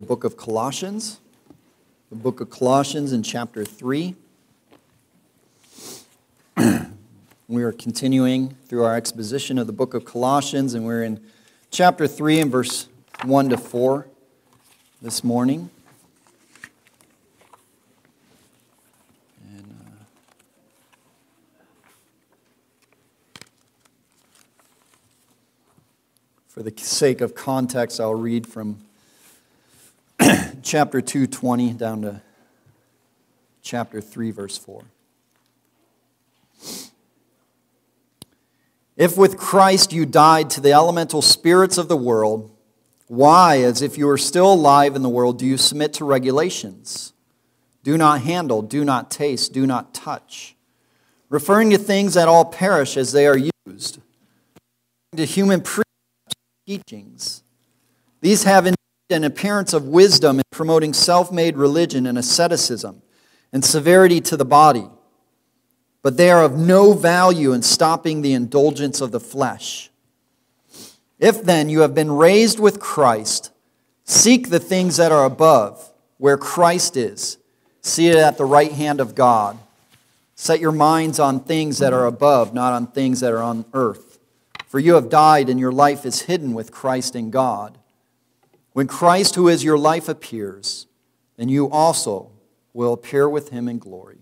the book of Colossians, the book of Colossians in chapter 3. we are continuing through our exposition of the book of Colossians, and we're in chapter 3 and verse 1 to 4 this morning. And, uh, for the sake of context, I'll read from chapter 2, 20 down to chapter 3, verse 4. If with Christ you died to the elemental spirits of the world, why, as if you were still alive in the world, do you submit to regulations? Do not handle, do not taste, do not touch, referring to things that all perish as they are used, to human teachings. These have an appearance of wisdom in promoting self made religion and asceticism and severity to the body, but they are of no value in stopping the indulgence of the flesh. If then you have been raised with Christ, seek the things that are above, where Christ is, seated at the right hand of God. Set your minds on things that are above, not on things that are on earth. For you have died, and your life is hidden with Christ in God. When Christ, who is your life, appears, then you also will appear with him in glory.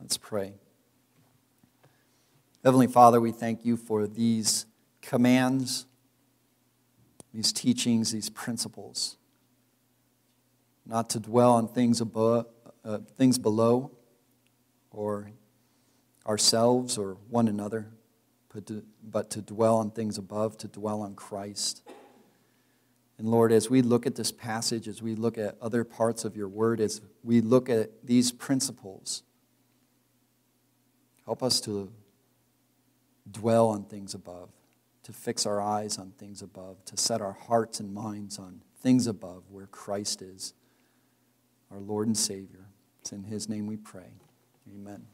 Let's pray. Heavenly Father, we thank you for these commands, these teachings, these principles. Not to dwell on things above, uh, things below, or ourselves or one another, but to, but to dwell on things above, to dwell on Christ. And Lord, as we look at this passage, as we look at other parts of your word, as we look at these principles, help us to dwell on things above, to fix our eyes on things above, to set our hearts and minds on things above where Christ is, our Lord and Savior. It's in His name we pray. Amen.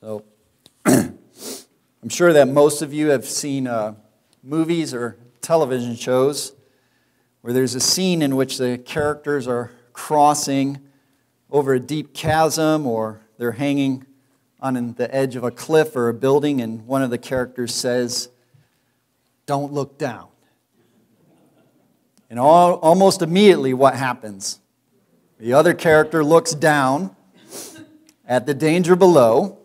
So, I'm sure that most of you have seen uh, movies or television shows where there's a scene in which the characters are crossing over a deep chasm or they're hanging on the edge of a cliff or a building, and one of the characters says, Don't look down. And all, almost immediately, what happens? The other character looks down at the danger below.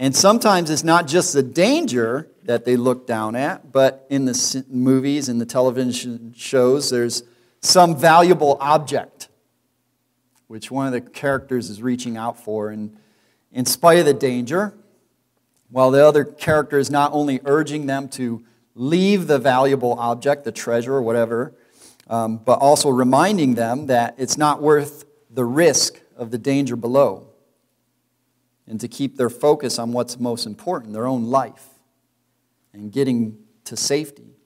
And sometimes it's not just the danger that they look down at, but in the movies and the television shows, there's some valuable object which one of the characters is reaching out for. And in spite of the danger, while the other character is not only urging them to leave the valuable object, the treasure or whatever, um, but also reminding them that it's not worth the risk of the danger below and to keep their focus on what's most important, their own life and getting to safety.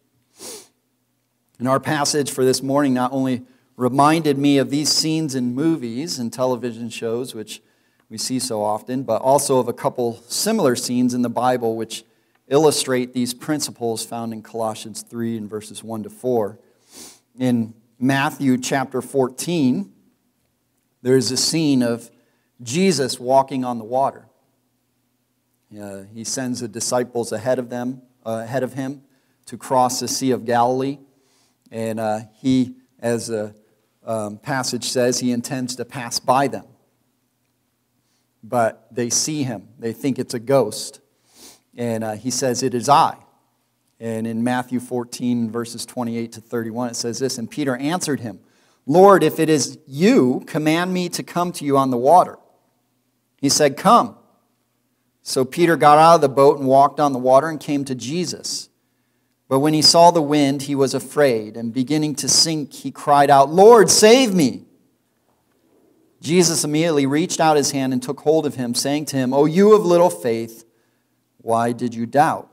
And our passage for this morning not only reminded me of these scenes in movies and television shows, which we see so often, but also of a couple similar scenes in the Bible which illustrate these principles found in Colossians 3 and verses 1 to 4. In Matthew chapter 14, there's a scene of Jesus walking on the water. Uh, he sends the disciples ahead of them uh, ahead of him to cross the Sea of Galilee. And uh, he, as the um, passage says, he intends to pass by them. But they see him, they think it's a ghost. And uh, he says, It is I. And in Matthew 14, verses 28 to 31, it says this And Peter answered him, Lord, if it is you, command me to come to you on the water. He said, Come. So Peter got out of the boat and walked on the water and came to Jesus. But when he saw the wind, he was afraid, and beginning to sink, he cried out, Lord, save me! Jesus immediately reached out his hand and took hold of him, saying to him, O you of little faith, why did you doubt?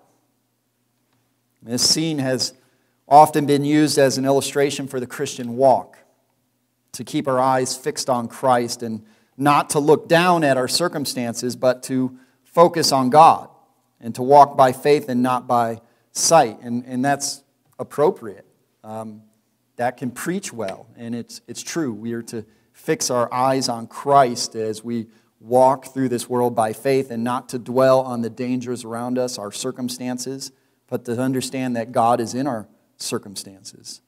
This scene has often been used as an illustration for the Christian walk to keep our eyes fixed on Christ and not to look down at our circumstances, but to focus on God and to walk by faith and not by sight. And, and that's appropriate. Um, that can preach well. And it's, it's true. We are to fix our eyes on Christ as we walk through this world by faith and not to dwell on the dangers around us, our circumstances, but to understand that God is in our circumstances.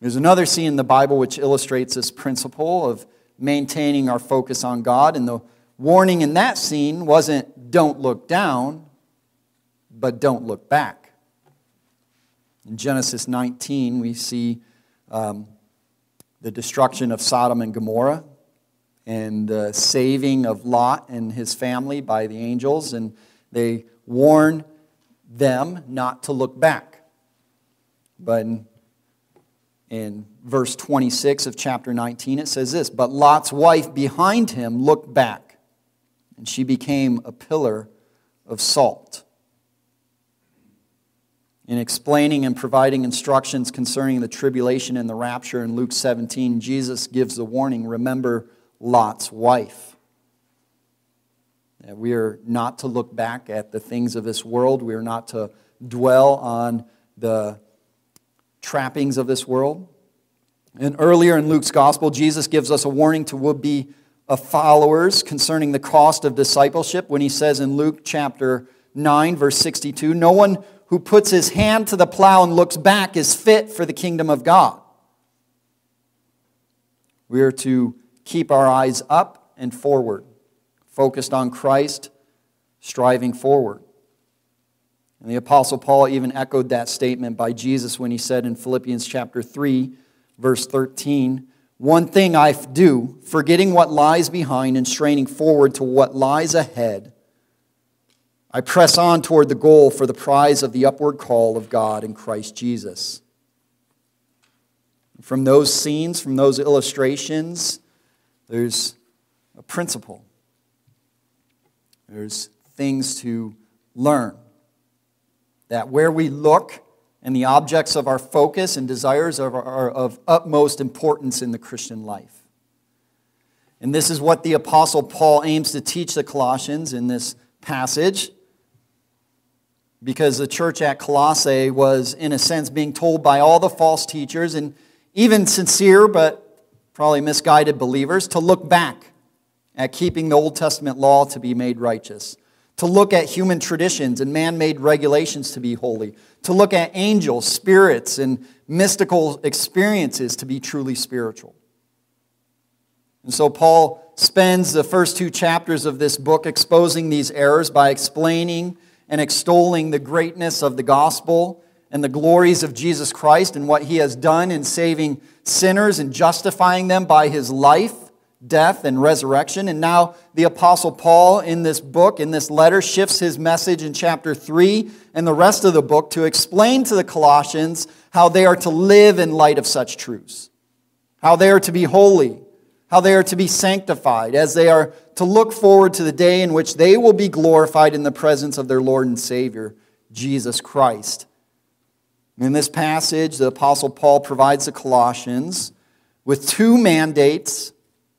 There's another scene in the Bible which illustrates this principle of maintaining our focus on God. And the warning in that scene wasn't don't look down, but don't look back. In Genesis 19, we see um, the destruction of Sodom and Gomorrah and the saving of Lot and his family by the angels. And they warn them not to look back. But in, in verse 26 of chapter 19, it says this But Lot's wife behind him looked back, and she became a pillar of salt in explaining and providing instructions concerning the tribulation and the rapture in Luke 17, Jesus gives the warning remember Lot's wife. That we are not to look back at the things of this world, we are not to dwell on the trappings of this world. And earlier in Luke's gospel, Jesus gives us a warning to would be followers concerning the cost of discipleship when he says in Luke chapter 9, verse 62, No one who puts his hand to the plow and looks back is fit for the kingdom of God. We are to keep our eyes up and forward, focused on Christ, striving forward. And the Apostle Paul even echoed that statement by Jesus when he said in Philippians chapter 3, verse 13, One thing I do, forgetting what lies behind and straining forward to what lies ahead. I press on toward the goal for the prize of the upward call of God in Christ Jesus. From those scenes, from those illustrations, there's a principle. There's things to learn. That where we look and the objects of our focus and desires are, are of utmost importance in the Christian life. And this is what the Apostle Paul aims to teach the Colossians in this passage because the church at Colossae was, in a sense, being told by all the false teachers and even sincere but probably misguided believers to look back at keeping the Old Testament law to be made righteous, to look at human traditions and man made regulations to be holy, to look at angels, spirits, and mystical experiences to be truly spiritual. And so Paul spends the first two chapters of this book exposing these errors by explaining and extolling the greatness of the gospel and the glories of Jesus Christ and what he has done in saving sinners and justifying them by his life, death, and resurrection. And now the Apostle Paul in this book, in this letter, shifts his message in chapter 3 and the rest of the book to explain to the Colossians how they are to live in light of such truths, how they are to be holy, how they are to be sanctified, as they are to look forward to the day in which they will be glorified in the presence of their Lord and Savior, Jesus Christ. In this passage, the Apostle Paul provides the Colossians with two mandates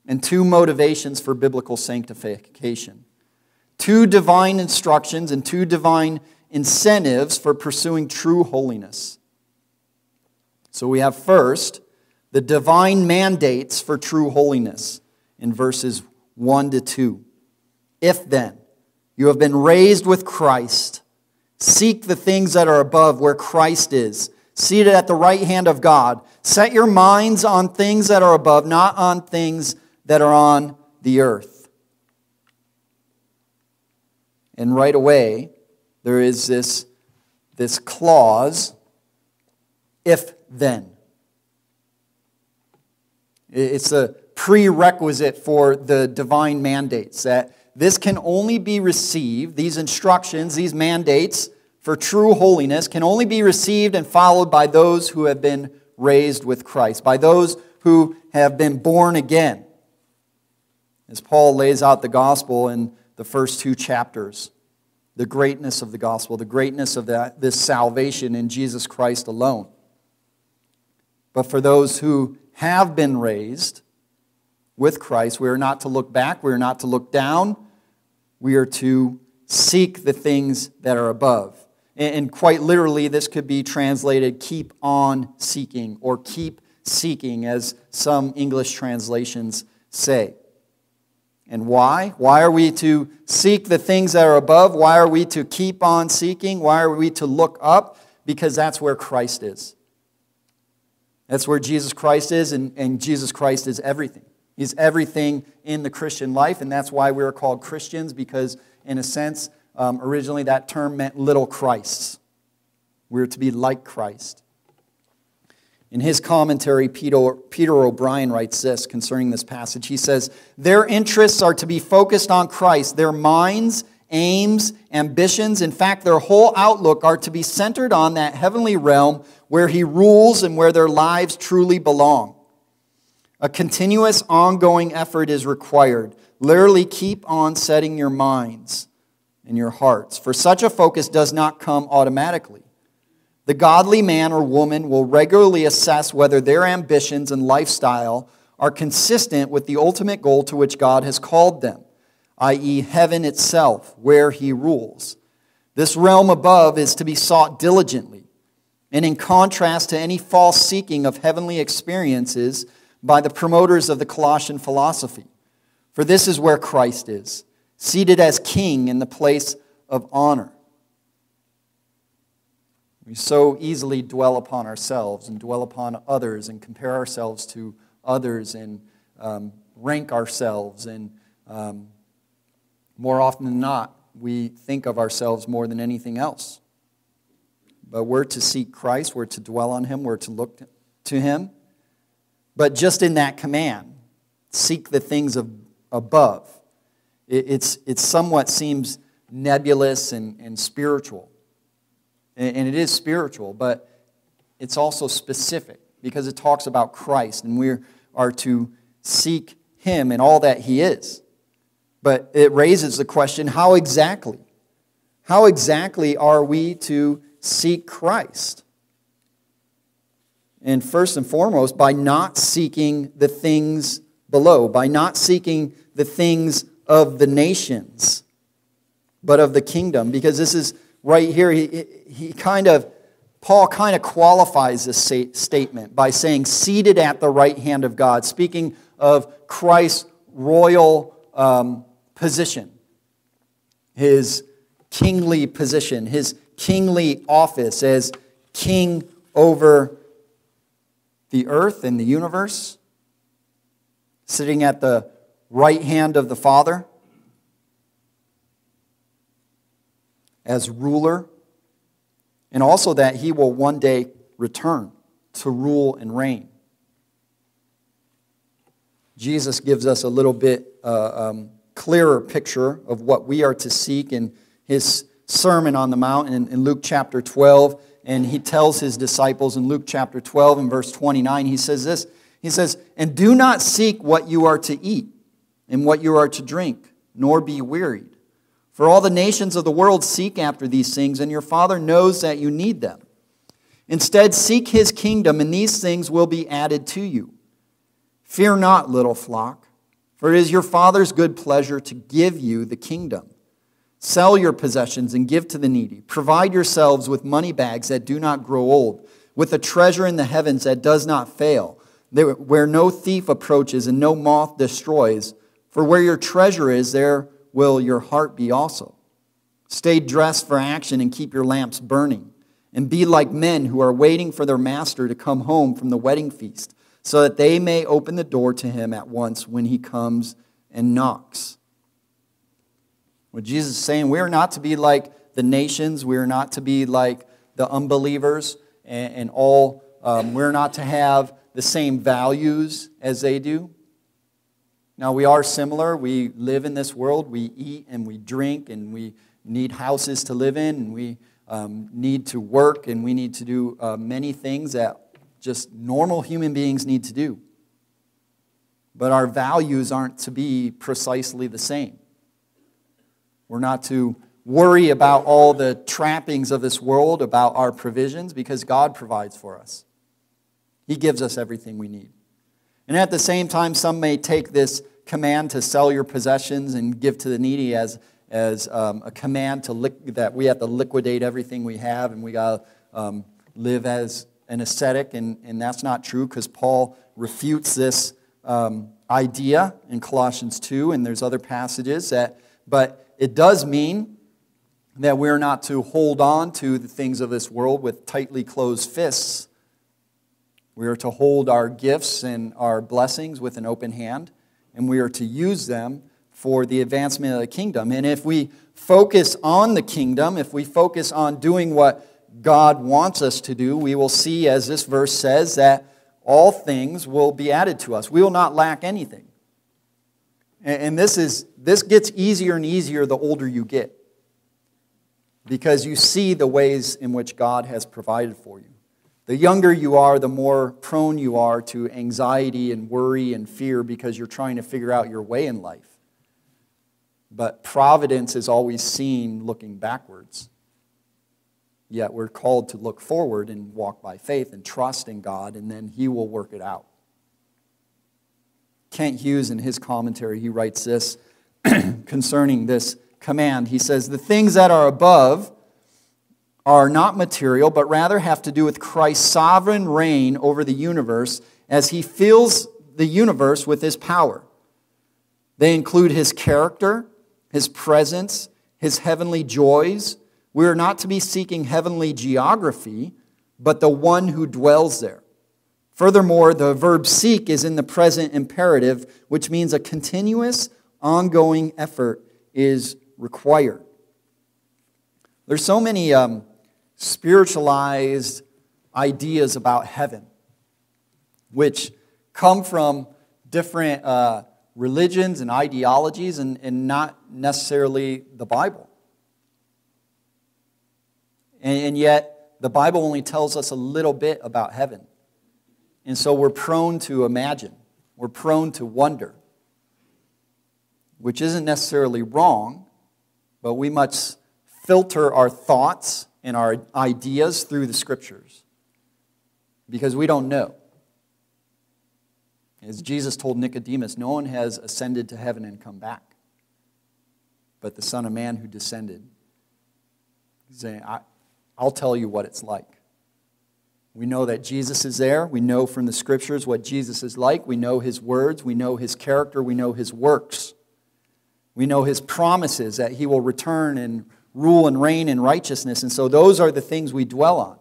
and two motivations for biblical sanctification two divine instructions and two divine incentives for pursuing true holiness. So we have first the divine mandates for true holiness in verses 1 to 2. If then you have been raised with Christ, seek the things that are above where Christ is, seated at the right hand of God. Set your minds on things that are above, not on things that are on the earth. And right away, there is this, this clause if then. It's a prerequisite for the divine mandates that this can only be received, these instructions, these mandates for true holiness can only be received and followed by those who have been raised with Christ, by those who have been born again. As Paul lays out the gospel in the first two chapters, the greatness of the gospel, the greatness of that, this salvation in Jesus Christ alone. But for those who have been raised with Christ. We are not to look back, we are not to look down, we are to seek the things that are above. And quite literally, this could be translated keep on seeking or keep seeking, as some English translations say. And why? Why are we to seek the things that are above? Why are we to keep on seeking? Why are we to look up? Because that's where Christ is. That's where Jesus Christ is, and, and Jesus Christ is everything. He's everything in the Christian life, and that's why we are called Christians, because in a sense, um, originally that term meant little Christs. We're to be like Christ. In his commentary, Peter, Peter O'Brien writes this concerning this passage. He says, Their interests are to be focused on Christ. Their minds, aims, ambitions, in fact, their whole outlook are to be centered on that heavenly realm where he rules and where their lives truly belong. A continuous, ongoing effort is required. Literally, keep on setting your minds and your hearts, for such a focus does not come automatically. The godly man or woman will regularly assess whether their ambitions and lifestyle are consistent with the ultimate goal to which God has called them, i.e., heaven itself, where He rules. This realm above is to be sought diligently, and in contrast to any false seeking of heavenly experiences by the promoters of the Colossian philosophy. For this is where Christ is, seated as king in the place of honor. We so easily dwell upon ourselves and dwell upon others and compare ourselves to others and um, rank ourselves. And um, more often than not, we think of ourselves more than anything else. But we're to seek Christ, we're to dwell on Him, we're to look to Him. But just in that command, seek the things of above, it, it's, it somewhat seems nebulous and, and spiritual. And it is spiritual, but it's also specific because it talks about Christ, and we are to seek Him and all that He is. But it raises the question how exactly? How exactly are we to seek Christ? And first and foremost, by not seeking the things below, by not seeking the things of the nations, but of the kingdom, because this is right here, he, he kind of, Paul kind of qualifies this statement by saying, seated at the right hand of God, speaking of Christ's royal um, position, his kingly position, his kingly office as king over the earth and the universe, sitting at the right hand of the Father. As ruler, and also that he will one day return to rule and reign. Jesus gives us a little bit uh, um, clearer picture of what we are to seek in his Sermon on the Mount in, in Luke chapter 12. And he tells his disciples in Luke chapter 12 and verse 29, he says this He says, And do not seek what you are to eat and what you are to drink, nor be wearied. For all the nations of the world seek after these things, and your Father knows that you need them. Instead, seek his kingdom, and these things will be added to you. Fear not, little flock, for it is your Father's good pleasure to give you the kingdom. Sell your possessions and give to the needy. Provide yourselves with money bags that do not grow old, with a treasure in the heavens that does not fail, where no thief approaches and no moth destroys. For where your treasure is, there will your heart be also. Stay dressed for action and keep your lamps burning. And be like men who are waiting for their master to come home from the wedding feast, so that they may open the door to him at once when he comes and knocks. What Jesus is saying, we are not to be like the nations, we are not to be like the unbelievers, and, and all, um, we're not to have the same values as they do. Now, we are similar. We live in this world. We eat and we drink and we need houses to live in and we um, need to work and we need to do uh, many things that just normal human beings need to do. But our values aren't to be precisely the same. We're not to worry about all the trappings of this world, about our provisions, because God provides for us. He gives us everything we need. And at the same time, some may take this command to sell your possessions and give to the needy as, as um, a command to li- that we have to liquidate everything we have and we got to um, live as an ascetic, and, and that's not true because Paul refutes this um, idea in Colossians 2, and there's other passages that, but it does mean that we're not to hold on to the things of this world with tightly closed fists. We are to hold our gifts and our blessings with an open hand, and we are to use them for the advancement of the kingdom. And if we focus on the kingdom, if we focus on doing what God wants us to do, we will see, as this verse says, that all things will be added to us. We will not lack anything. And this, is, this gets easier and easier the older you get because you see the ways in which God has provided for you. The younger you are, the more prone you are to anxiety and worry and fear because you're trying to figure out your way in life. But providence is always seen looking backwards. Yet we're called to look forward and walk by faith and trust in God, and then He will work it out. Kent Hughes, in his commentary, he writes this concerning this command. He says, The things that are above are not material, but rather have to do with Christ's sovereign reign over the universe as He fills the universe with His power. They include His character, His presence, His heavenly joys we are not to be seeking heavenly geography, but the one who dwells there. Furthermore, the verb seek is in the present imperative, which means a continuous, ongoing effort is required. There's so many um, spiritualized ideas about heaven, which come from different uh, religions and ideologies and, and not necessarily the Bible. And, and yet, the Bible only tells us a little bit about heaven. And so we're prone to imagine, we're prone to wonder, which isn't necessarily wrong, but we must filter our thoughts and our ideas through the scriptures because we don't know. As Jesus told Nicodemus, no one has ascended to heaven and come back, but the Son of Man who descended. Saying, I, I'll tell you what it's like. We know that Jesus is there. We know from the scriptures what Jesus is like. We know his words. We know his character. We know his works. We know his promises that he will return and rule and reign in righteousness. And so those are the things we dwell on.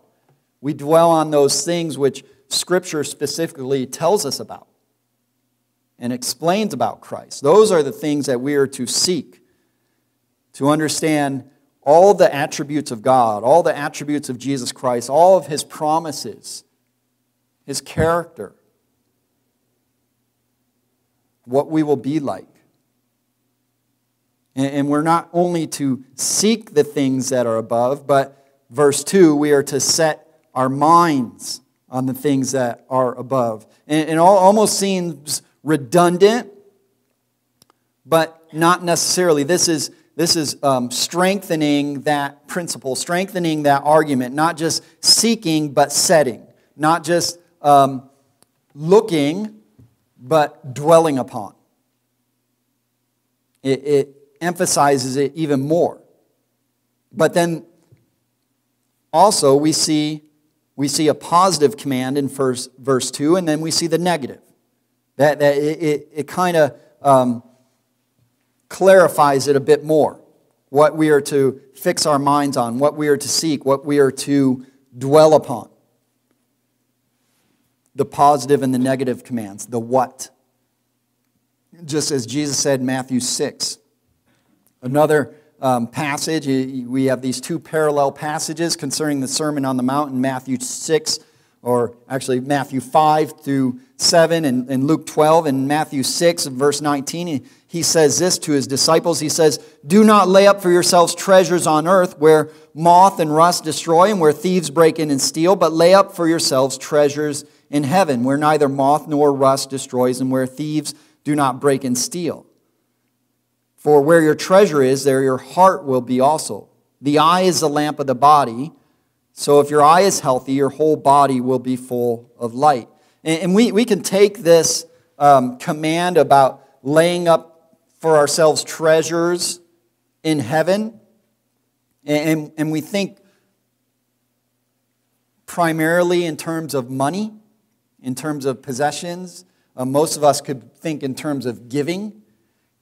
We dwell on those things which scripture specifically tells us about and explains about Christ. Those are the things that we are to seek to understand all the attributes of God, all the attributes of Jesus Christ, all of his promises, his character, what we will be like. And we're not only to seek the things that are above, but verse 2, we are to set our minds on the things that are above. And it almost seems redundant, but not necessarily. This is this is um, strengthening that principle, strengthening that argument, not just seeking, but setting, not just um, looking, but dwelling upon. It, it emphasizes it even more. But then also we see we see a positive command in first, verse 2, and then we see the negative. That, that it, it, it kind of um, clarifies it a bit more. What we are to fix our minds on, what we are to seek, what we are to dwell upon. The positive and the negative commands, the what. Just as Jesus said in Matthew 6. Another um, passage, we have these two parallel passages concerning the Sermon on the Mount in Matthew 6 or actually Matthew 5 through 7 and, and Luke 12 and Matthew 6 verse 19. He, he says this to his disciples. He says, Do not lay up for yourselves treasures on earth where moth and rust destroy and where thieves break in and steal, but lay up for yourselves treasures in heaven where neither moth nor rust destroys and where thieves do not break and steal. For where your treasure is, there your heart will be also. The eye is the lamp of the body. So if your eye is healthy, your whole body will be full of light. And, we, we can take this um, command about laying up for ourselves treasures in heaven, and, and we think primarily in terms of money, in terms of possessions. Uh, most of us could think in terms of giving,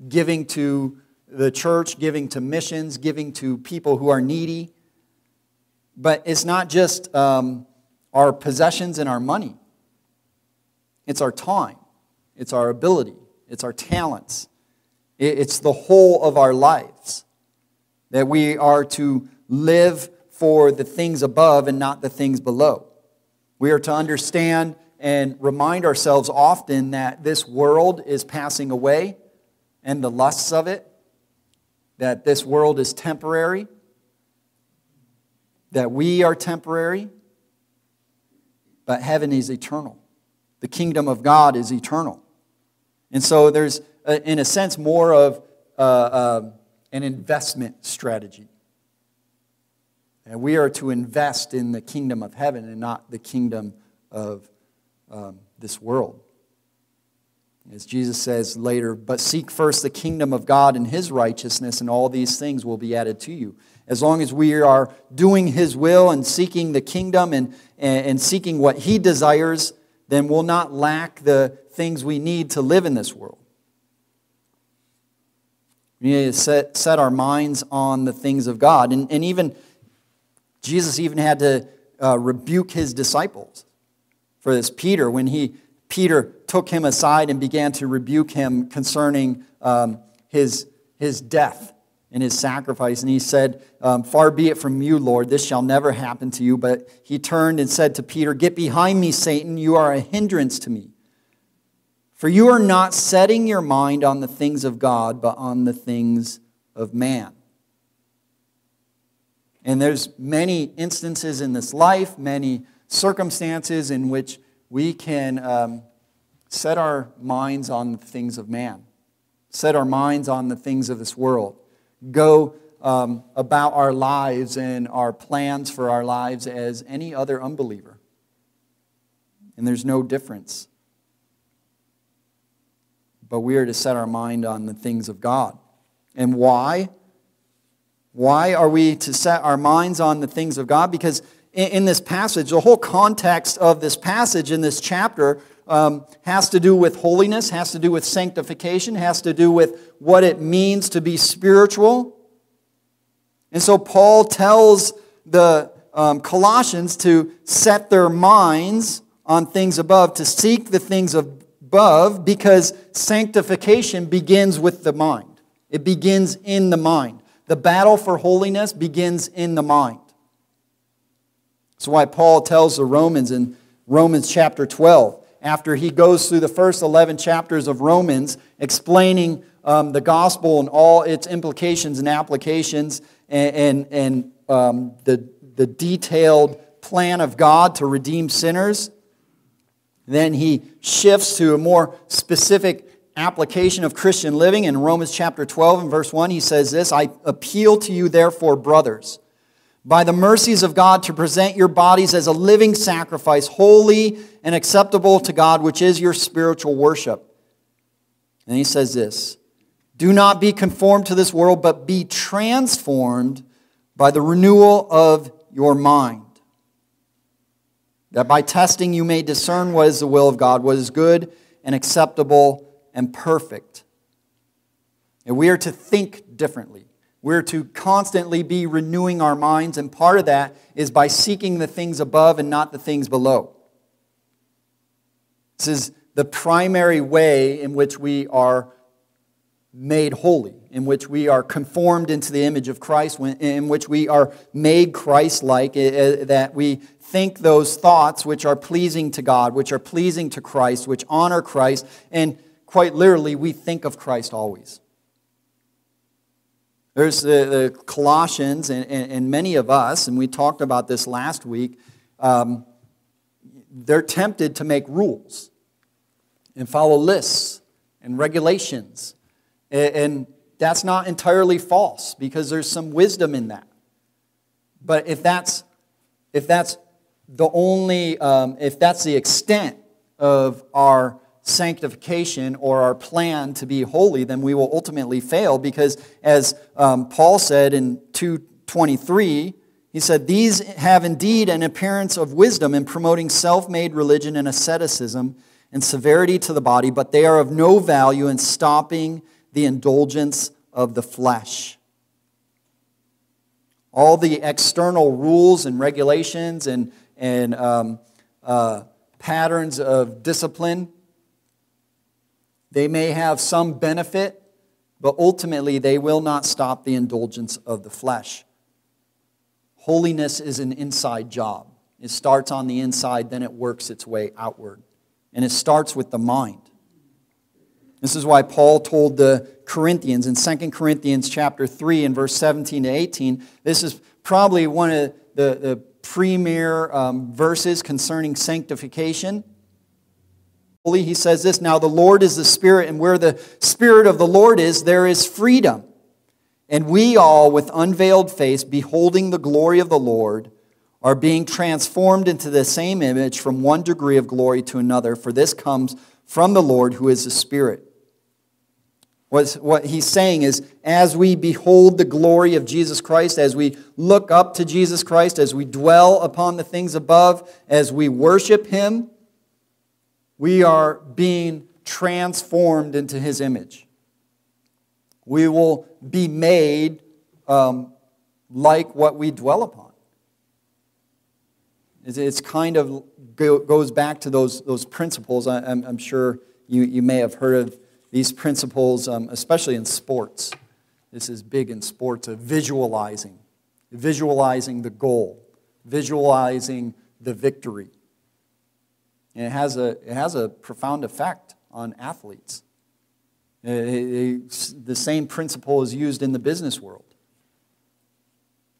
giving to the church, giving to missions, giving to people who are needy. But it's not just um, our possessions and our money, it's our time, it's our ability, it's our talents, it's the whole of our lives that we are to live for the things above and not the things below. We are to understand and remind ourselves often that this world is passing away and the lusts of it, that this world is temporary, that we are temporary, but heaven is eternal. The kingdom of God is eternal. And so there's, uh, in a sense, more of uh, uh, an investment strategy. And we are to invest in the kingdom of heaven and not the kingdom of um, this world. As Jesus says later, but seek first the kingdom of God and his righteousness, and all these things will be added to you. As long as we are doing his will and seeking the kingdom and, and, seeking what he desires, then we'll not lack the things we need to live in this world. We need to set, set our minds on the things of God. And, and even Jesus even had to uh, rebuke his disciples for this. Peter, when he Peter took him aside and began to rebuke him concerning um, his, his death and his sacrifice. And he said, um, Far be it from you, Lord, this shall never happen to you. But he turned and said to Peter, Get behind me, Satan, you are a hindrance to me. For you are not setting your mind on the things of God, but on the things of man. And there's many instances in this life, many circumstances in which we can um, set our minds on the things of man, set our minds on the things of this world, go um, about our lives and our plans for our lives as any other unbeliever. And there's no difference. But we are to set our mind on the things of God. And why? Why are we to set our minds on the things of God? Because in, this passage, the whole context of this passage in this chapter um, has to do with holiness, has to do with sanctification, has to do with what it means to be spiritual. And so Paul tells the um, Colossians to set their minds on things above, to seek the things above, because sanctification begins with the mind. It begins in the mind. The battle for holiness begins in the mind. That's why Paul tells the Romans in Romans chapter 12, after he goes through the first 11 chapters of Romans, explaining um, the gospel and all its implications and applications and, and, and um, the, the detailed plan of God to redeem sinners. Then he shifts to a more specific application of Christian living in Romans chapter 12 and verse 1, he says this I appeal to you, therefore, brothers, by the mercies of God, to present your bodies as a living sacrifice, holy and acceptable to God, which is your spiritual worship. And he says this Do not be conformed to this world, but be transformed by the renewal of your mind. That by testing you may discern what is the will of God, what is good and acceptable and perfect. And we are to think differently. We're to constantly be renewing our minds, and part of that is by seeking the things above and not the things below. This is the primary way in which we are made holy, in which we are conformed into the image of Christ, in which we are made Christ like, that we think those thoughts which are pleasing to God, which are pleasing to Christ, which honor Christ, and quite literally, we think of Christ always. There's the, the Colossians and, and, and, many of us, and we talked about this last week, um, they're tempted to make rules and follow lists and regulations. And, and that's not entirely false because there's some wisdom in that. But if that's, if that's the only, um, if that's the extent of our sanctification or our plan to be holy, then we will ultimately fail because, as um, Paul said in 223, he said, These have indeed an appearance of wisdom in promoting self made religion and asceticism and severity to the body, but they are of no value in stopping the indulgence of the flesh. All the external rules and regulations and, and um, uh, patterns of discipline, they may have some benefit, but ultimately they will not stop the indulgence of the flesh. Holiness is an inside job. It starts on the inside, then it works its way outward. And it starts with the mind. This is why Paul told the Corinthians in 2 Corinthians chapter 3 and verse 17 to 18. This is probably one of the, the premier um, verses concerning sanctification. He says this Now the Lord is the Spirit, and where the Spirit of the Lord is, there is freedom. And we all, with unveiled face, beholding the glory of the Lord, are being transformed into the same image from one degree of glory to another, for this comes from the Lord who is the Spirit. What he's saying is, as we behold the glory of Jesus Christ, as we look up to Jesus Christ, as we dwell upon the things above, as we worship him, we are being transformed into his image. We will be made um, like what we dwell upon. It's kind of goes back to those, those principles. I'm, I'm sure you, you may have heard of these principles, um, especially in sports. This is big in sports of visualizing, visualizing the goal, visualizing the victory. And it has a, it has a profound effect on athletes. It, it, the same principle is used in the business world.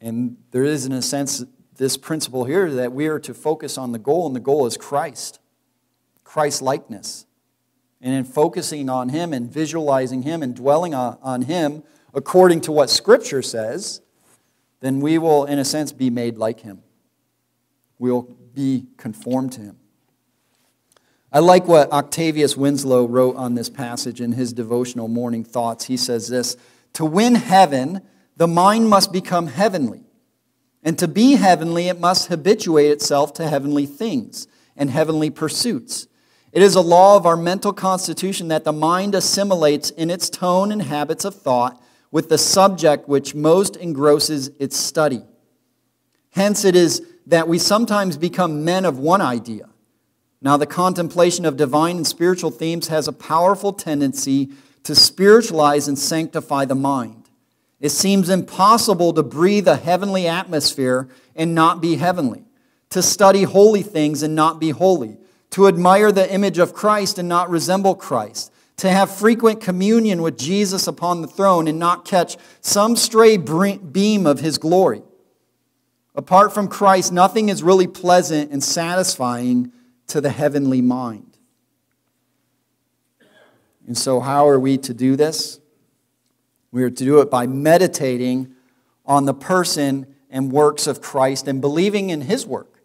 And there is, in a sense, this principle here that we are to focus on the goal, and the goal is Christ, Christ likeness and in focusing on Him and visualizing Him and dwelling on, Him according to what Scripture says, then we will, in a sense, be made like Him. We'll be conformed to Him. I like what Octavius Winslow wrote on this passage in his devotional morning thoughts. He says this To win heaven, the mind must become heavenly. And to be heavenly, it must habituate itself to heavenly things and heavenly pursuits. It is a law of our mental constitution that the mind assimilates in its tone and habits of thought with the subject which most engrosses its study. Hence, it is that we sometimes become men of one idea. Now, the contemplation of divine and spiritual themes has a powerful tendency to spiritualize and sanctify the mind. It seems impossible to breathe a heavenly atmosphere and not be heavenly, to study holy things and not be holy to admire the image of Christ and not resemble Christ, to have frequent communion with Jesus upon the throne and not catch some stray beam of his glory. Apart from Christ, nothing is really pleasant and satisfying to the heavenly mind. And so, how are we to do this? We are to do it by meditating on the person and works of Christ and believing in his work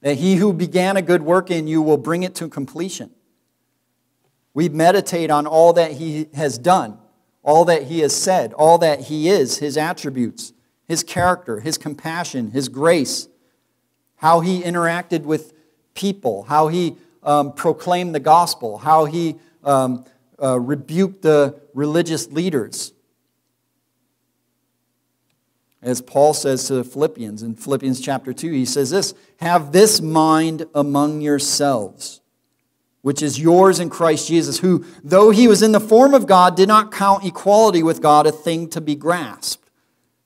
that he who began a good work in you will bring it to completion. We meditate on all that he has done, all that he has said, all that he is, his attributes, his character, his compassion, his grace, how he interacted with people, how he um, proclaimed the gospel, how he um, uh, rebuked the religious leaders, as Paul says to the Philippians in Philippians chapter 2, he says this Have this mind among yourselves, which is yours in Christ Jesus, who, though he was in the form of God, did not count equality with God a thing to be grasped,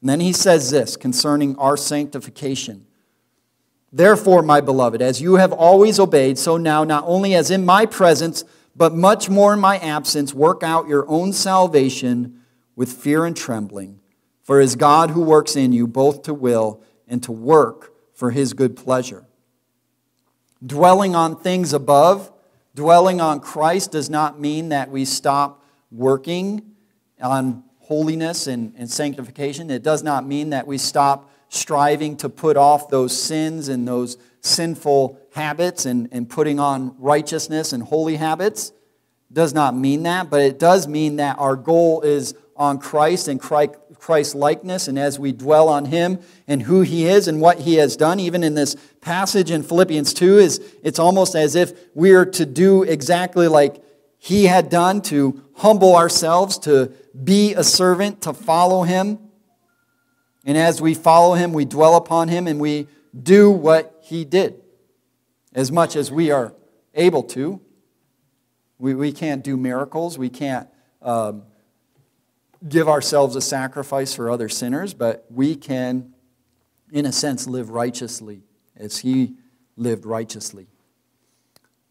And then he says this concerning our sanctification. Therefore, my beloved, as you have always obeyed, so now, not only as in my presence, but much more in my absence, work out your own salvation with fear and trembling. For it is God who works in you both to will and to work for his good pleasure. Dwelling on things above, dwelling on Christ does not mean that we stop working on holiness and, and sanctification. It does not mean that we stop striving to put off those sins and those sinful habits and, and putting on righteousness and holy habits. Does not mean that, but it does mean that our goal is on Christ and Christ likeness, and as we dwell on Him and who He is and what He has done, even in this passage in Philippians 2, is it's almost as if we are to do exactly like He had done, to humble ourselves, to be a servant, to follow Him. And as we follow Him, we dwell upon Him and we do what He did as much as we are able to. We, we can't do miracles. We can't um, give ourselves a sacrifice for other sinners, but we can, in a sense, live righteously as he lived righteously.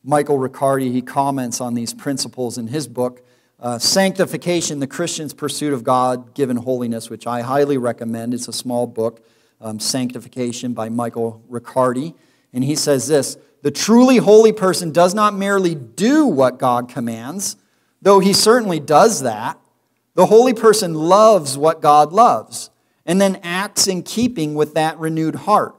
Michael Riccardi, he comments on these principles in his book, uh, Sanctification, the Christian's Pursuit of God Given Holiness, which I highly recommend. It's a small book, um, Sanctification by Michael Riccardi. And he says this The truly holy person does not merely do what God commands, though he certainly does that. The holy person loves what God loves and then acts in keeping with that renewed heart.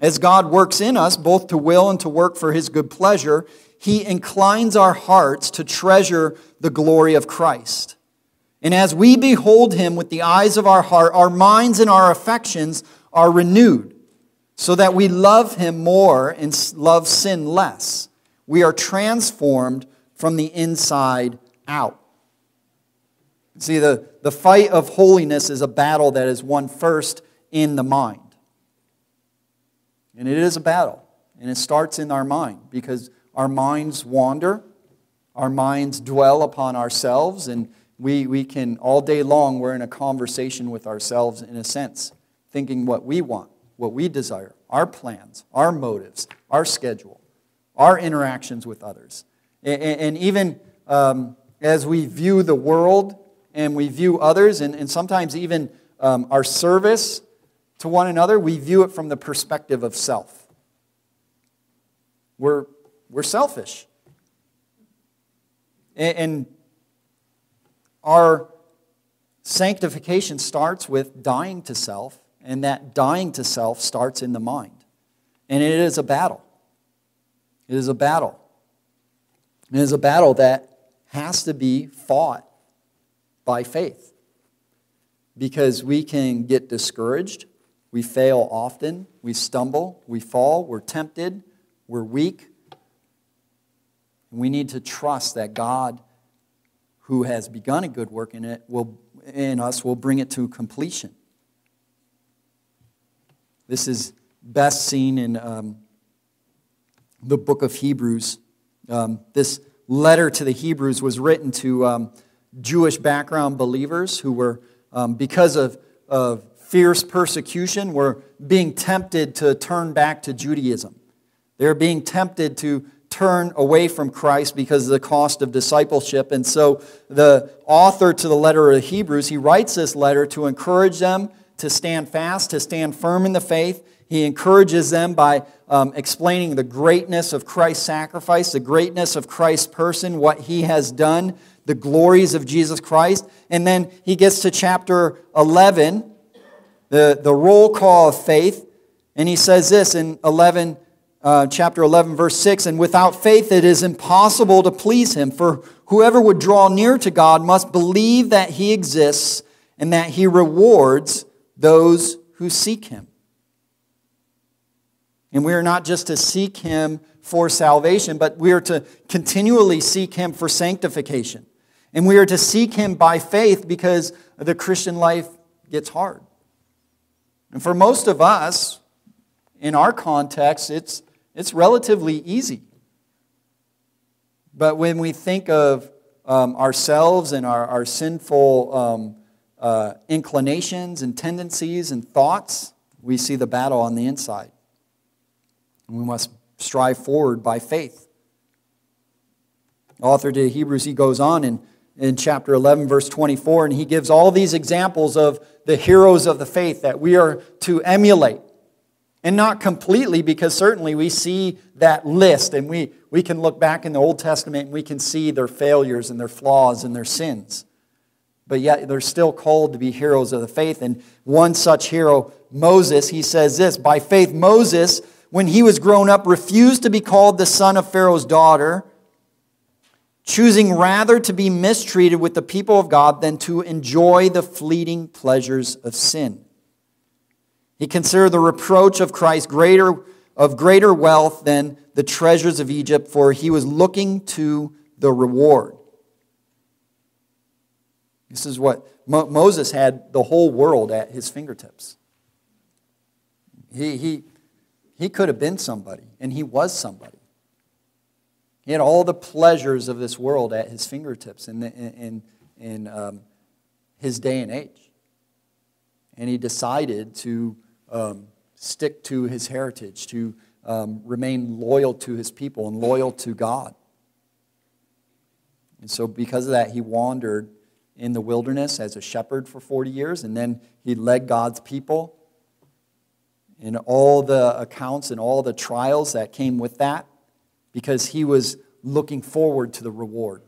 As God works in us, both to will and to work for his good pleasure, he inclines our hearts to treasure the glory of Christ. And as we behold him with the eyes of our heart, our minds and our affections are renewed so that we love him more and love sin less. We are transformed from the inside out. See, the, the fight of holiness is a battle that is won first in the mind. And it is a battle. And it starts in our mind because our minds wander, our minds dwell upon ourselves, and we, we can, all day long, we're in a conversation with ourselves in a sense, thinking what we want, what we desire, our plans, our motives, our schedule, our interactions with others. And, and even um, as we view the world and we view others, and, and sometimes even um, our service to one another, we view it from the perspective of self. We're, we're selfish. And, our sanctification starts with dying to self, and that dying to self starts in the mind. And it is a battle. It is a battle. It is a battle that has to be fought by faith. Because we can get discouraged, we fail often, we stumble, we fall, we're tempted, we're weak. We need to trust that God, who has begun a good work in it, will in us will bring it to completion. This is best seen in um, the book of Hebrews. Um, this letter to the Hebrews was written to um, Jewish background believers who were, um, because of, of fierce persecution, were being tempted to turn back to Judaism. They were being tempted to turn away from Christ because of the cost of discipleship. And so the author to the letter of Hebrews, he writes this letter to encourage them to stand fast, to stand firm in the faith. He encourages them by um, explaining the greatness of Christ's sacrifice, the greatness of Christ's person, what he has done the glories of Jesus Christ. And then he gets to chapter 11, the, the roll call of faith, and he says this in 11, uh, chapter 11, verse 6 And without faith it is impossible to please him, for whoever would draw near to God must believe that he exists and that he rewards those who seek him. And we are not just to seek him for salvation, but we are to continually seek him for sanctification. And we are to seek Him by faith because the Christian life gets hard. And for most of us, in our context, it's, it's relatively easy. But when we think of um, ourselves and our, our sinful um, uh, inclinations and tendencies and thoughts, we see the battle on the inside. And we must strive forward by faith. author to Hebrews, he goes on in, in chapter 11, verse 24, and he gives all these examples of the heroes of the faith that we are to emulate. And not completely, because certainly we see that list and we, we can look back in the Old Testament and we can see their failures and their flaws and their sins. But yet they're still called to be heroes of the faith. And one such hero, Moses, he says this By faith, Moses, when he was grown up, refused to be called the son of Pharaoh's daughter, choosing rather to be mistreated with the people of God than to enjoy the fleeting pleasures of sin. He considered the reproach of Christ greater, of greater wealth than the treasures of Egypt, for he was looking to the reward. This is what Mo- Moses had the whole world at his fingertips. He, he, he could have been somebody, and he was somebody. He had all the pleasures of this world at his fingertips in, the, in, in um, his day and age. And he decided to um, stick to his heritage, to um, remain loyal to his people and loyal to God. And so, because of that, he wandered in the wilderness as a shepherd for 40 years, and then he led God's people in all the accounts and all the trials that came with that because he was looking forward to the reward.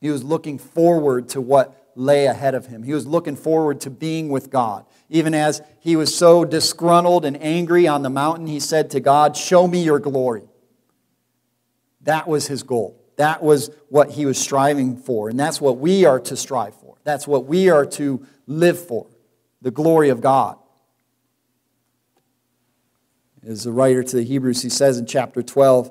He was looking forward to what lay ahead of him. He was looking forward to being with God. Even as he was so disgruntled and angry on the mountain, he said to God, Show me your glory. That was his goal. That was what he was striving for. And that's what we are to strive for. That's what we are to live for the glory of God. As the writer to the Hebrews, he says in chapter 12,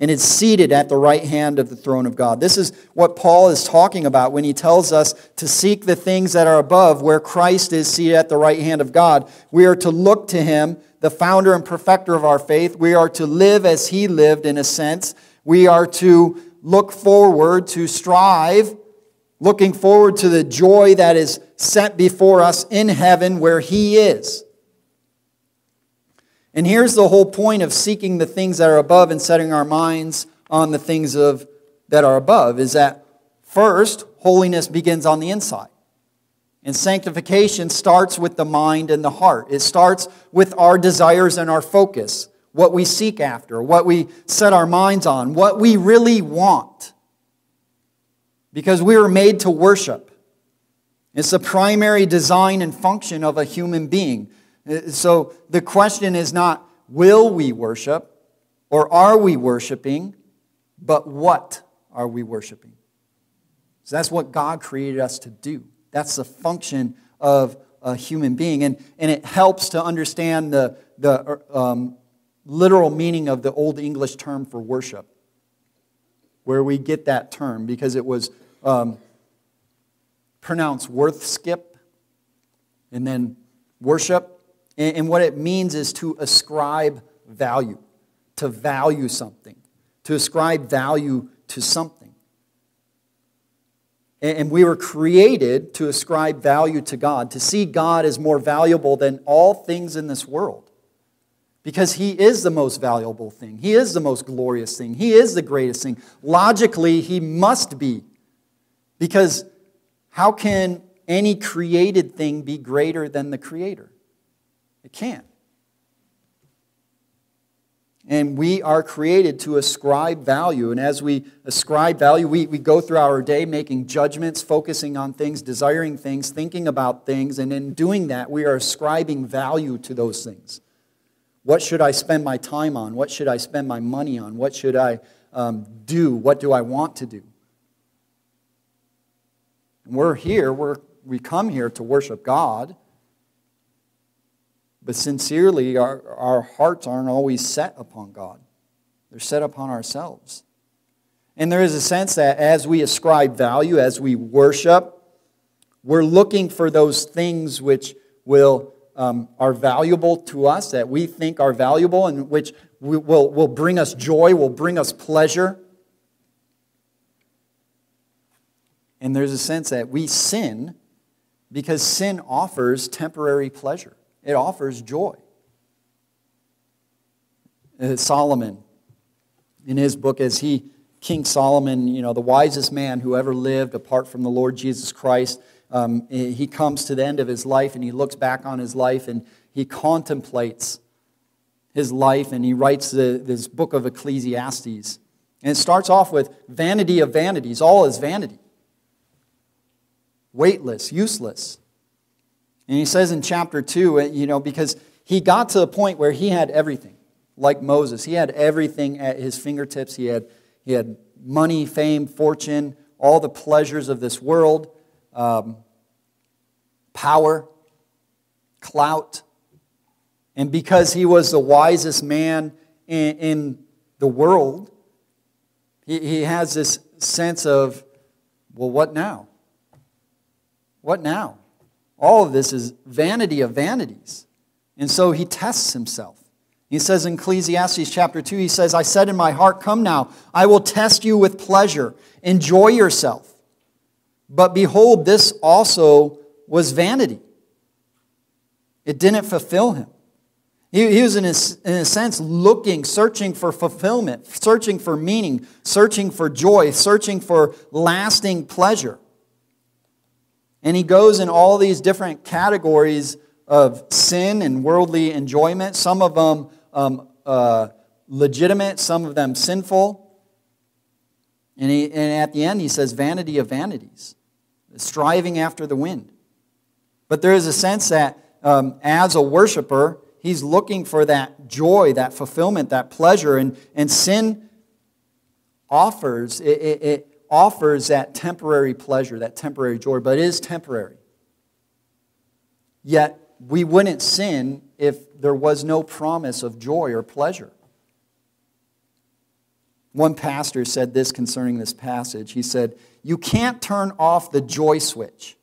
and is seated at the right hand of the throne of God. This is what Paul is talking about when he tells us to seek the things that are above, where Christ is seated at the right hand of God. We are to look to him, the founder and perfecter of our faith. We are to live as he lived, in a sense. We are to look forward, to strive looking forward to the joy that is set before us in heaven where He is. And here's the whole point of seeking the things that are above and setting our minds on the things of, that are above is that first, holiness begins on the inside. And sanctification starts with the mind and the heart. It starts with our desires and our focus, what we seek after, what we set our minds on, what we really want because we were made to worship. It's the primary design and function of a human being. So the question is not, will we worship or are we worshiping, but what are we worshiping? So that's what God created us to do. That's the function of a human being. And, and it helps to understand the, the um, literal meaning of the Old English term for worship where we get that term because it was um, pronounced worth skip and then worship. And, and what it means is to ascribe value, to value something, to ascribe value to something. And, and we were created to ascribe value to God, to see God as more valuable than all things in this world. Because he is the most valuable thing. He is the most glorious thing. He is the greatest thing. Logically, he must be. Because how can any created thing be greater than the Creator? It can't. And we are created to ascribe value. And as we ascribe value, we, we go through our day making judgments, focusing on things, desiring things, thinking about things. And in doing that, we are ascribing value to those things. What should I spend my time on? What should I spend my money on? What should I um, do? What do I want to do? And we're here, we're, we come here to worship God. But sincerely, our, our hearts aren't always set upon God, they're set upon ourselves. And there is a sense that as we ascribe value, as we worship, we're looking for those things which will um, are valuable to us, that we think are valuable, and which will, will bring us joy, will bring us pleasure. And there's a sense that we sin because sin offers temporary pleasure, it offers joy. Uh, Solomon, in his book, as he, King Solomon, you know, the wisest man who ever lived apart from the Lord Jesus Christ, um, he comes to the end of his life and he looks back on his life and he contemplates his life and he writes the, this book of Ecclesiastes. And it starts off with vanity of vanities. All is vanity, weightless, useless. And he says in chapter 2, uh, you know, because he got to the point where he had everything, like Moses. He had everything at his fingertips. He had, he had money, fame, fortune, all the pleasures of this world um, power, clout. And because he was the wisest man in, in the world, he, he has this sense of, well, what now? What now? All of this is vanity of vanities. And so he tests himself. He says in Ecclesiastes chapter 2, he says, I said in my heart, Come now, I will test you with pleasure. Enjoy yourself. But behold, this also was vanity. It didn't fulfill him. He, he was, in a, in a sense, looking, searching for fulfillment, searching for meaning, searching for joy, searching for lasting pleasure. And he goes in all these different categories of sin and worldly enjoyment, some of them um, uh, legitimate, some of them sinful. And, he, and at the end, he says, vanity of vanities striving after the wind. But there is a sense that um, as a worshiper, he's looking for that joy, that fulfillment, that pleasure. And, and sin offers, it, it, it offers that temporary pleasure, that temporary joy, but it is temporary. Yet we wouldn't sin if there was no promise of joy or pleasure. One pastor said this concerning this passage. He said, You can't turn off the joy switch.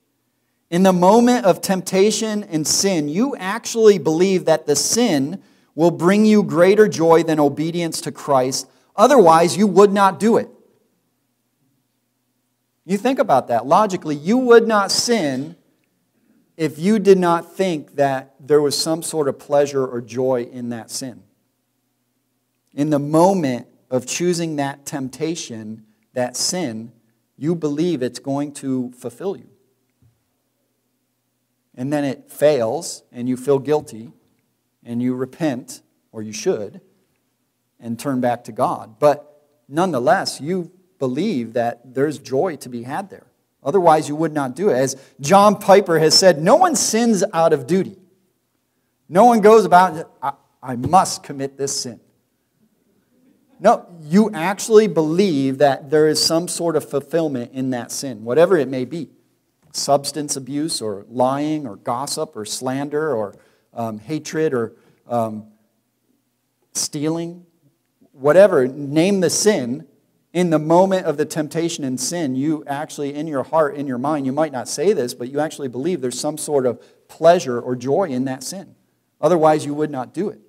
In the moment of temptation and sin, you actually believe that the sin will bring you greater joy than obedience to Christ. Otherwise, you would not do it. You think about that. Logically, you would not sin if you did not think that there was some sort of pleasure or joy in that sin. In the moment of choosing that temptation, that sin, you believe it's going to fulfill you. And then it fails, and you feel guilty, and you repent, or you should, and turn back to God. But nonetheless, you believe that there's joy to be had there. Otherwise, you would not do it. As John Piper has said, no one sins out of duty. No one goes about, I, I must commit this sin. No, you actually believe that there is some sort of fulfillment in that sin, whatever it may be substance abuse, or lying, or gossip, or slander, or um, hatred, or um, stealing, whatever, name the sin. In the moment of the temptation and sin, you actually, in your heart, in your mind, you might not say this, but you actually believe there's some sort of pleasure or joy in that sin. Otherwise, you would not do it.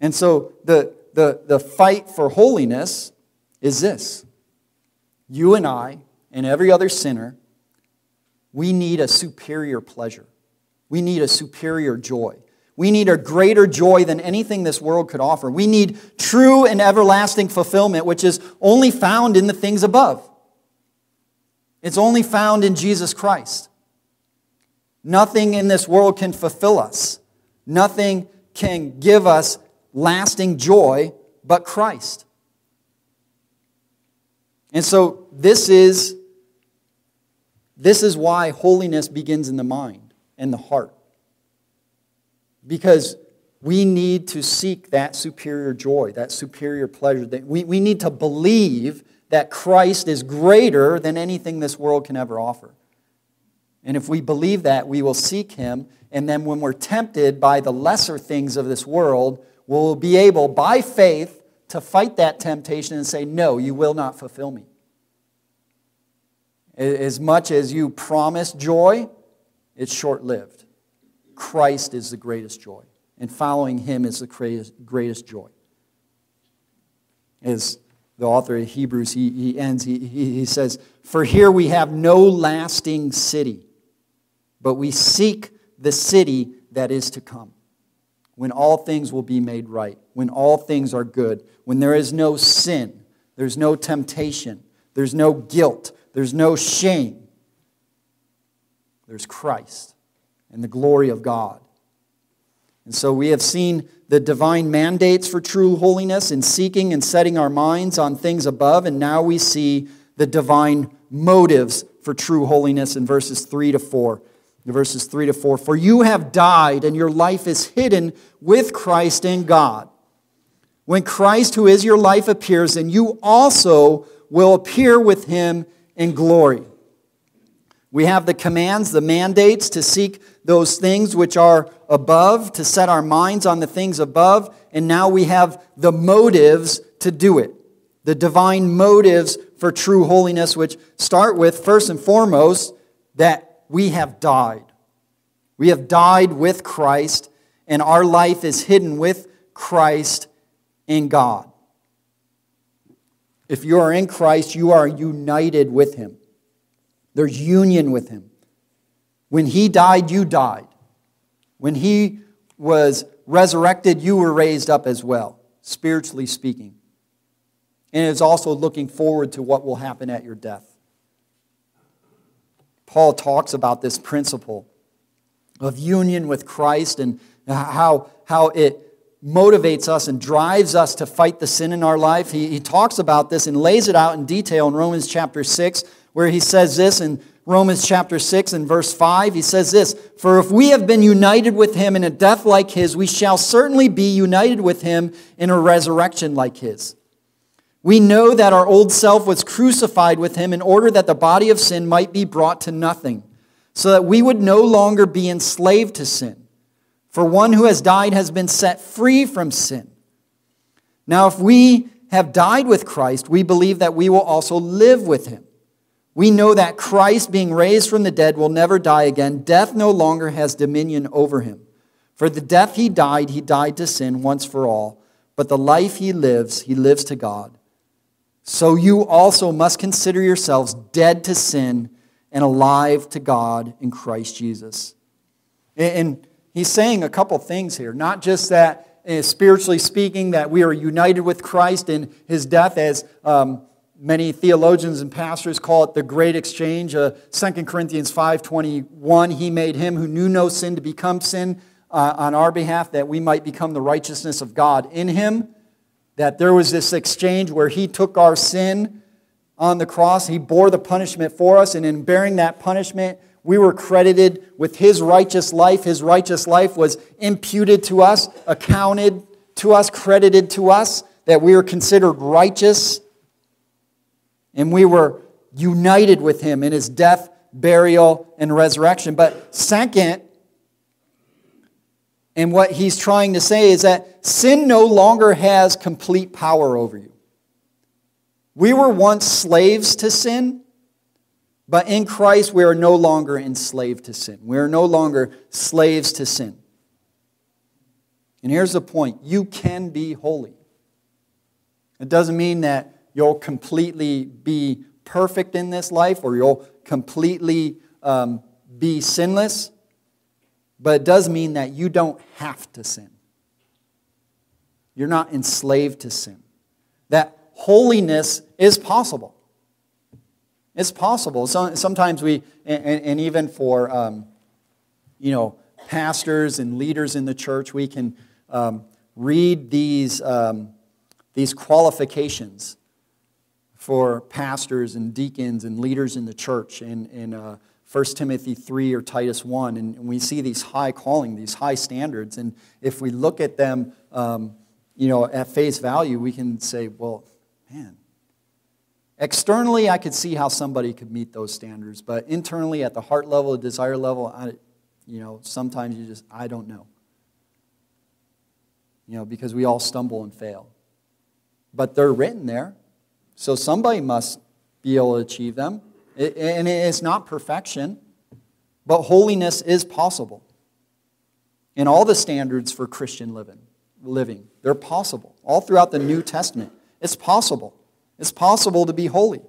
And so the, the, the fight for holiness is this you and I, and every other sinner, we need a superior pleasure. We need a superior joy. We need a greater joy than anything this world could offer. We need true and everlasting fulfillment, which is only found in the things above. It's only found in Jesus Christ. Nothing in this world can fulfill us. Nothing can give us lasting joy but Christ. And so this is this is why holiness begins in the mind and the heart. Because we need to seek that superior joy, that superior pleasure. That we, we need to believe that Christ is greater than anything this world can ever offer. And if we believe that, we will seek him. And then when we're tempted by the lesser things of this world, we will be able, by faith, to fight that temptation and say, No, you will not fulfill me. As much as you promise joy, it's short lived. Christ is the greatest joy, and following him is the greatest, greatest joy. As the author of Hebrews, he, he ends, he, he says, For here we have no lasting city, but we seek the city that is to come, when all things will be made right, when all things are good, when there is no sin, there's no temptation, there's no guilt, there's no shame. There's Christ and the glory of God. And so we have seen the divine mandates for true holiness in seeking and setting our minds on things above, and now we see the divine motives for true holiness in verses 3 to 4. Verses 3 to 4 For you have died, and your life is hidden with Christ in God. When Christ, who is your life, appears, then you also will appear with him in glory. We have the commands, the mandates to seek those things which are above, to set our minds on the things above, and now we have the motives to do it. The divine motives for true holiness, which start with, first and foremost, that we have died. We have died with Christ, and our life is hidden with Christ in God. If you are in Christ, you are united with Him. There's union with Him. When He died, you died. When He was resurrected, you were raised up as well, spiritually speaking. And it's also looking forward to what will happen at your death. Paul talks about this principle of union with Christ and how, how it motivates us and drives us to fight the sin in our life. He, he talks about this and lays it out in detail in Romans chapter 6, where he says this in Romans chapter 6 and verse 5. He says this For if we have been united with him in a death like his, we shall certainly be united with him in a resurrection like his. We know that our old self was crucified with him in order that the body of sin might be brought to nothing, so that we would no longer be enslaved to sin. For one who has died has been set free from sin. Now, if we have died with Christ, we believe that we will also live with him. We know that Christ, being raised from the dead, will never die again. Death no longer has dominion over him. For the death he died, he died to sin once for all. But the life he lives, he lives to God. So you also must consider yourselves dead to sin and alive to God in Christ Jesus. And he's saying a couple things here. Not just that, uh, spiritually speaking, that we are united with Christ in his death, as um, many theologians and pastors call it the great exchange. Uh, 2 Corinthians 5.21, he made him who knew no sin to become sin uh, on our behalf, that we might become the righteousness of God in him. That there was this exchange where he took our sin on the cross, he bore the punishment for us, and in bearing that punishment, we were credited with his righteous life. His righteous life was imputed to us, accounted to us, credited to us, that we are considered righteous. And we were united with him in his death, burial, and resurrection. But second, and what he's trying to say is that sin no longer has complete power over you. We were once slaves to sin, but in Christ, we are no longer enslaved to sin. We are no longer slaves to sin. And here's the point you can be holy. It doesn't mean that you'll completely be perfect in this life or you'll completely um, be sinless, but it does mean that you don't have to sin. You're not enslaved to sin. That holiness is possible. It's possible. So, sometimes we, and, and even for, um, you know, pastors and leaders in the church, we can um, read these, um, these qualifications for pastors and deacons and leaders in the church in, in uh, 1 Timothy 3 or Titus 1. And we see these high calling, these high standards. And if we look at them, um, you know, at face value, we can say, well, man, Externally, I could see how somebody could meet those standards, but internally, at the heart level, the desire level, I, you know, sometimes you just, I don't know. You know, because we all stumble and fail. But they're written there, so somebody must be able to achieve them. And it's not perfection, but holiness is possible. and all the standards for Christian living. living. They're possible. All throughout the New Testament, it's possible. It's possible to be holy.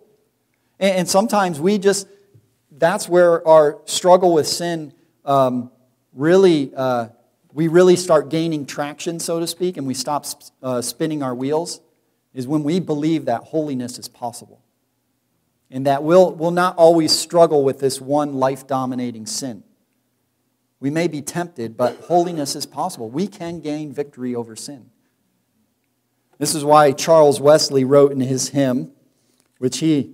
And, sometimes we just, that's where our struggle with sin um, really, uh, we really start gaining traction, so to speak, and we stop uh, spinning our wheels, is when we believe that holiness is possible. And that we'll, we'll not always struggle with this one life dominating sin. We may be tempted, but holiness is possible. We can gain victory over sin. This is why Charles Wesley wrote in his hymn, which he,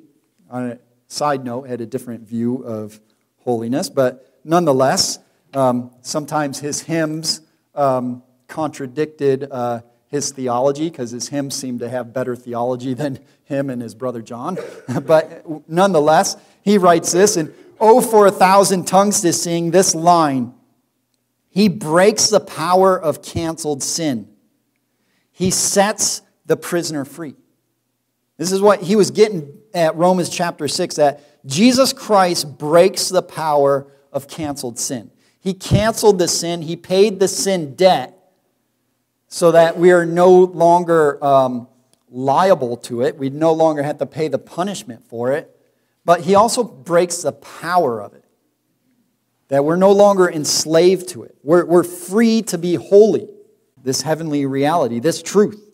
on a side note, had a different view of holiness, but nonetheless, um, sometimes his hymns um, contradicted uh, his theology because his hymns seemed to have better theology than him and his brother John. but nonetheless, he writes this, and oh, for a thousand tongues to sing this line. He breaks the power of canceled sin. He sets the prisoner free. This is what he was getting at Romans chapter 6 that Jesus Christ breaks the power of canceled sin. He canceled the sin, he paid the sin debt so that we are no longer um, liable to it. We no longer have to pay the punishment for it. But he also breaks the power of it. That we're no longer enslaved to it. We're, we're free to be holy. This heavenly reality, this truth.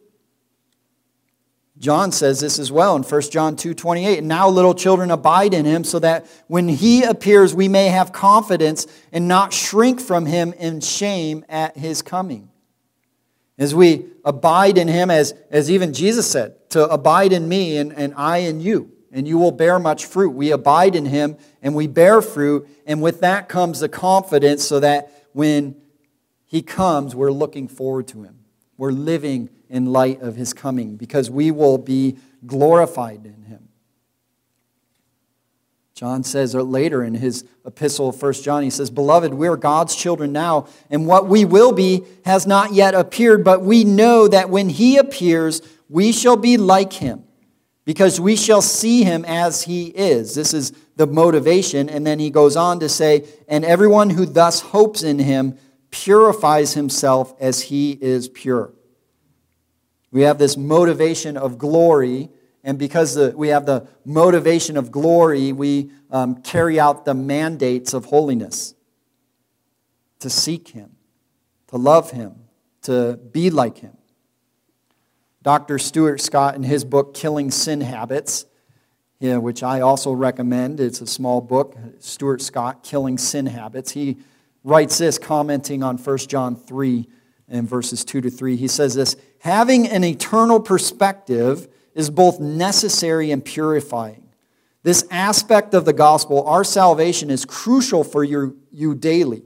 John says this as well in 1 John 2 28. Now, little children, abide in him, so that when he appears, we may have confidence and not shrink from him in shame at his coming. As we abide in him, as, as even Jesus said, to abide in me and, and I in you, and you will bear much fruit. We abide in him and we bear fruit, and with that comes the confidence so that when he comes, we're looking forward to him. We're living in light of his coming because we will be glorified in him. John says later in his epistle of 1 John, he says, Beloved, we are God's children now, and what we will be has not yet appeared, but we know that when he appears, we shall be like him, because we shall see him as he is. This is the motivation. And then he goes on to say, And everyone who thus hopes in him purifies himself as he is pure. We have this motivation of glory, and because the, we have the motivation of glory, we um, carry out the mandates of holiness to seek Him, to love Him, to be like Him. Dr. Stuart Scott, in his book, Killing Sin Habits, which I also recommend, it's a small book, Stuart Scott, Killing Sin Habits, he writes this, commenting on 1 John 3 and verses 2 to 3. He says this Having an eternal perspective is both necessary and purifying. This aspect of the gospel, our salvation, is crucial for you, you daily.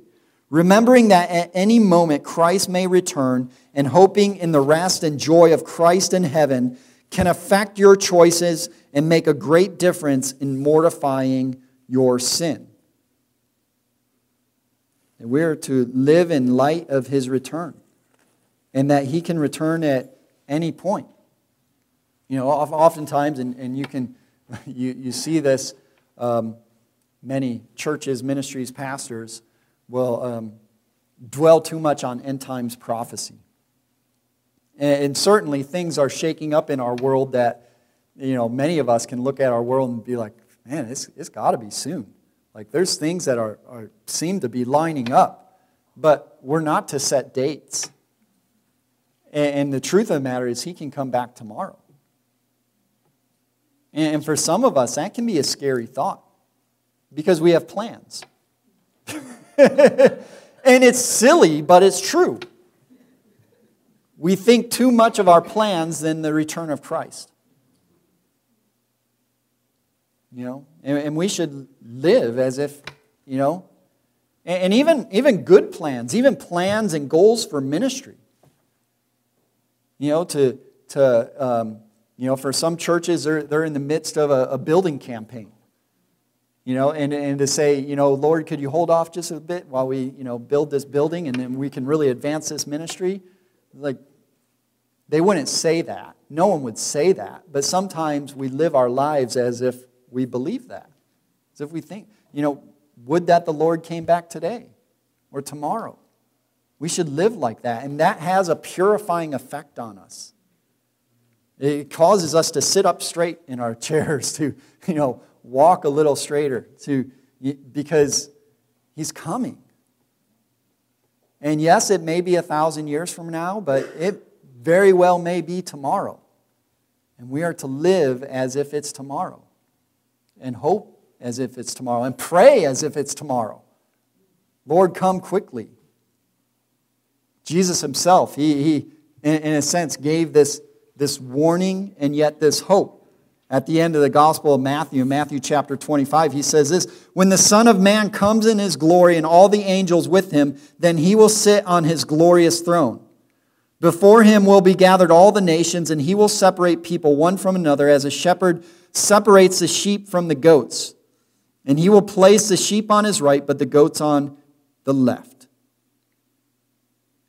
Remembering that at any moment Christ may return and hoping in the rest and joy of Christ in heaven can affect your choices and make a great difference in mortifying your sin. And we're to live in light of his return and that he can return at any point. You know, oftentimes, and, and you can you, you see this, um, many churches, ministries, pastors will um, dwell too much on end times prophecy. And, and certainly things are shaking up in our world that, you know, many of us can look at our world and be like, man, it's, it's got to be soon. Like there's things that are, are seem to be lining up, but we're not to set dates. And the truth of the matter is, he can come back tomorrow. And for some of us, that can be a scary thought because we have plans. and it's silly, but it's true. We think too much of our plans than the return of Christ. You know, and, we should live as if, you know, and even, even good plans, even plans and goals for ministry you know, to, to um, you know, for some churches, they're, they're in the midst of a, a building campaign. You know, and, and to say, you know, Lord, could you hold off just a bit while we, you know, build this building and then we can really advance this ministry? Like, they wouldn't say that. No one would say that. But sometimes we live our lives as if we believe that. As if we think, you know, would that the Lord came back today or tomorrow? We should live like that. And that has a purifying effect on us. It causes us to sit up straight in our chairs, to, you know, walk a little straighter, to, because he's coming. And yes, it may be a thousand years from now, but it very well may be tomorrow. And we are to live as if it's tomorrow, and hope as if it's tomorrow, and pray as if it's tomorrow. Lord, come quickly. Jesus himself, he, he in, a sense, gave this, this warning and yet this hope. At the end of the Gospel of Matthew, Matthew chapter 25, he says this When the Son of Man comes in his glory and all the angels with him, then he will sit on his glorious throne. Before him will be gathered all the nations, and he will separate people one from another as a shepherd separates the sheep from the goats. And he will place the sheep on his right, but the goats on the left.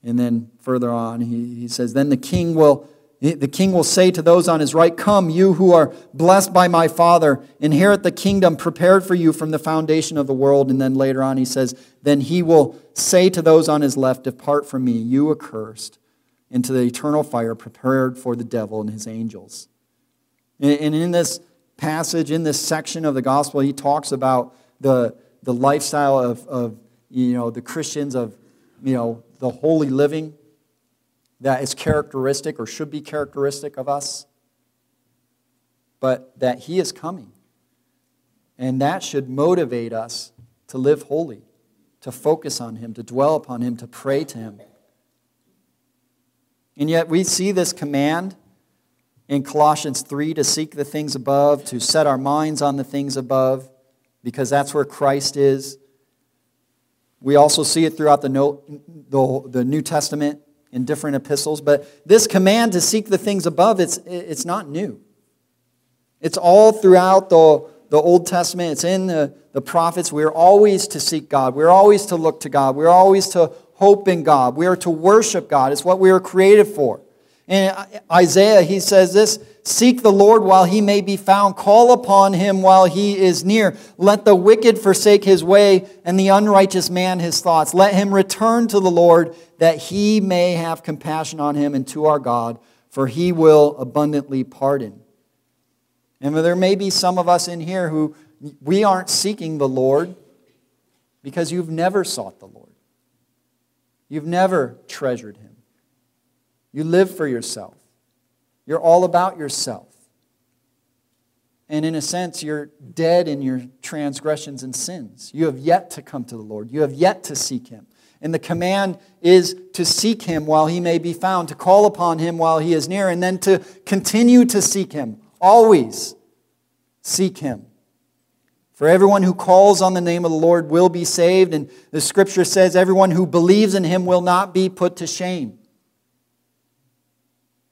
And then further on, he, he says, Then the king will. The king will say to those on his right, Come, you who are blessed by my Father, inherit the kingdom prepared for you from the foundation of the world. And then later on, he says, Then he will say to those on his left, Depart from me, you accursed, into the eternal fire prepared for the devil and his angels. And in this passage, in this section of the gospel, he talks about the, the lifestyle of, of you know, the Christians, of you know, the holy living that is characteristic or should be characteristic of us, but that He is coming. And that should motivate us to live holy, to focus on Him, to dwell upon Him, to pray to Him. And yet we see this command in Colossians 3 to seek the things above, to set our minds on the things above, because that's where Christ is. We also see it throughout the, New Testament in different epistles, but this command to seek the things above, it's, it's not new. It's all throughout the, the Old Testament, it's in the, the prophets. We're always to seek God, we're always to look to God, we're always to hope in God, we are to worship God. It's what we are created for. In Isaiah, he says this Seek the Lord while he may be found, call upon him while he is near. Let the wicked forsake his way, and the unrighteous man his thoughts. Let him return to the Lord, that he may have compassion on him and to our God, for he will abundantly pardon. And there may be some of us in here who we aren't seeking the Lord because you've never sought the Lord. You've never treasured him. You live for yourself. You're all about yourself. And in a sense, you're dead in your transgressions and sins. You have yet to come to the Lord. You have yet to seek Him. And the command is to seek Him while He may be found, to call upon Him while He is near, and then to continue to seek Him. Always seek Him. For everyone who calls on the name of the Lord will be saved. And the scripture says, everyone who believes in Him will not be put to shame.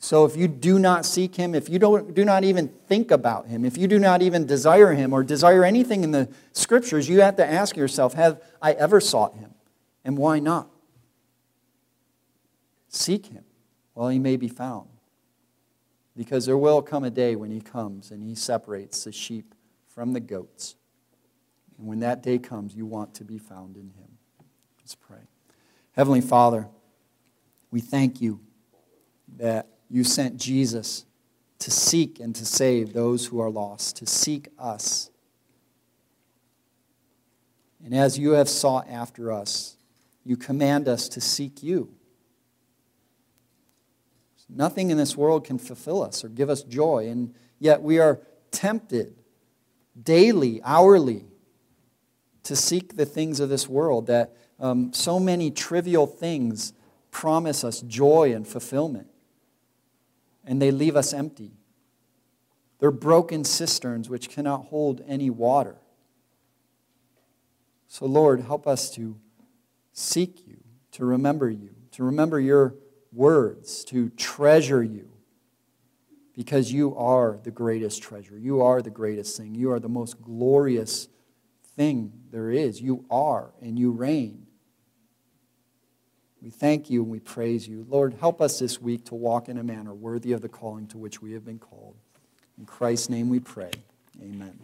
So if you do not seek him, if you don't, do not even think about him, if you do not even desire him or desire anything in the scriptures, you have to ask yourself, have I ever sought him? And why not? Seek him while he may be found. Because there will come a day when he comes and he separates the sheep from the goats. And when that day comes, you want to be found in him. Let's pray. Heavenly Father, we thank you that you sent Jesus to seek and to save those who are lost, to seek us. And as you have sought after us, you command us to seek you. Nothing in this world can fulfill us or give us joy, and yet we are tempted daily, hourly, to seek the things of this world that um, so many trivial things promise us joy and fulfillment and they leave us empty. They're broken cisterns which cannot hold any water. So, Lord, help us to seek you, to remember you, to remember your words, to treasure you, because you are the greatest treasure. You are the greatest thing. You are the most glorious thing there is. You are, and you reign. We thank you and we praise you. Lord, help us this week to walk in a manner worthy of the calling to which we have been called. In Christ's name we pray. Amen.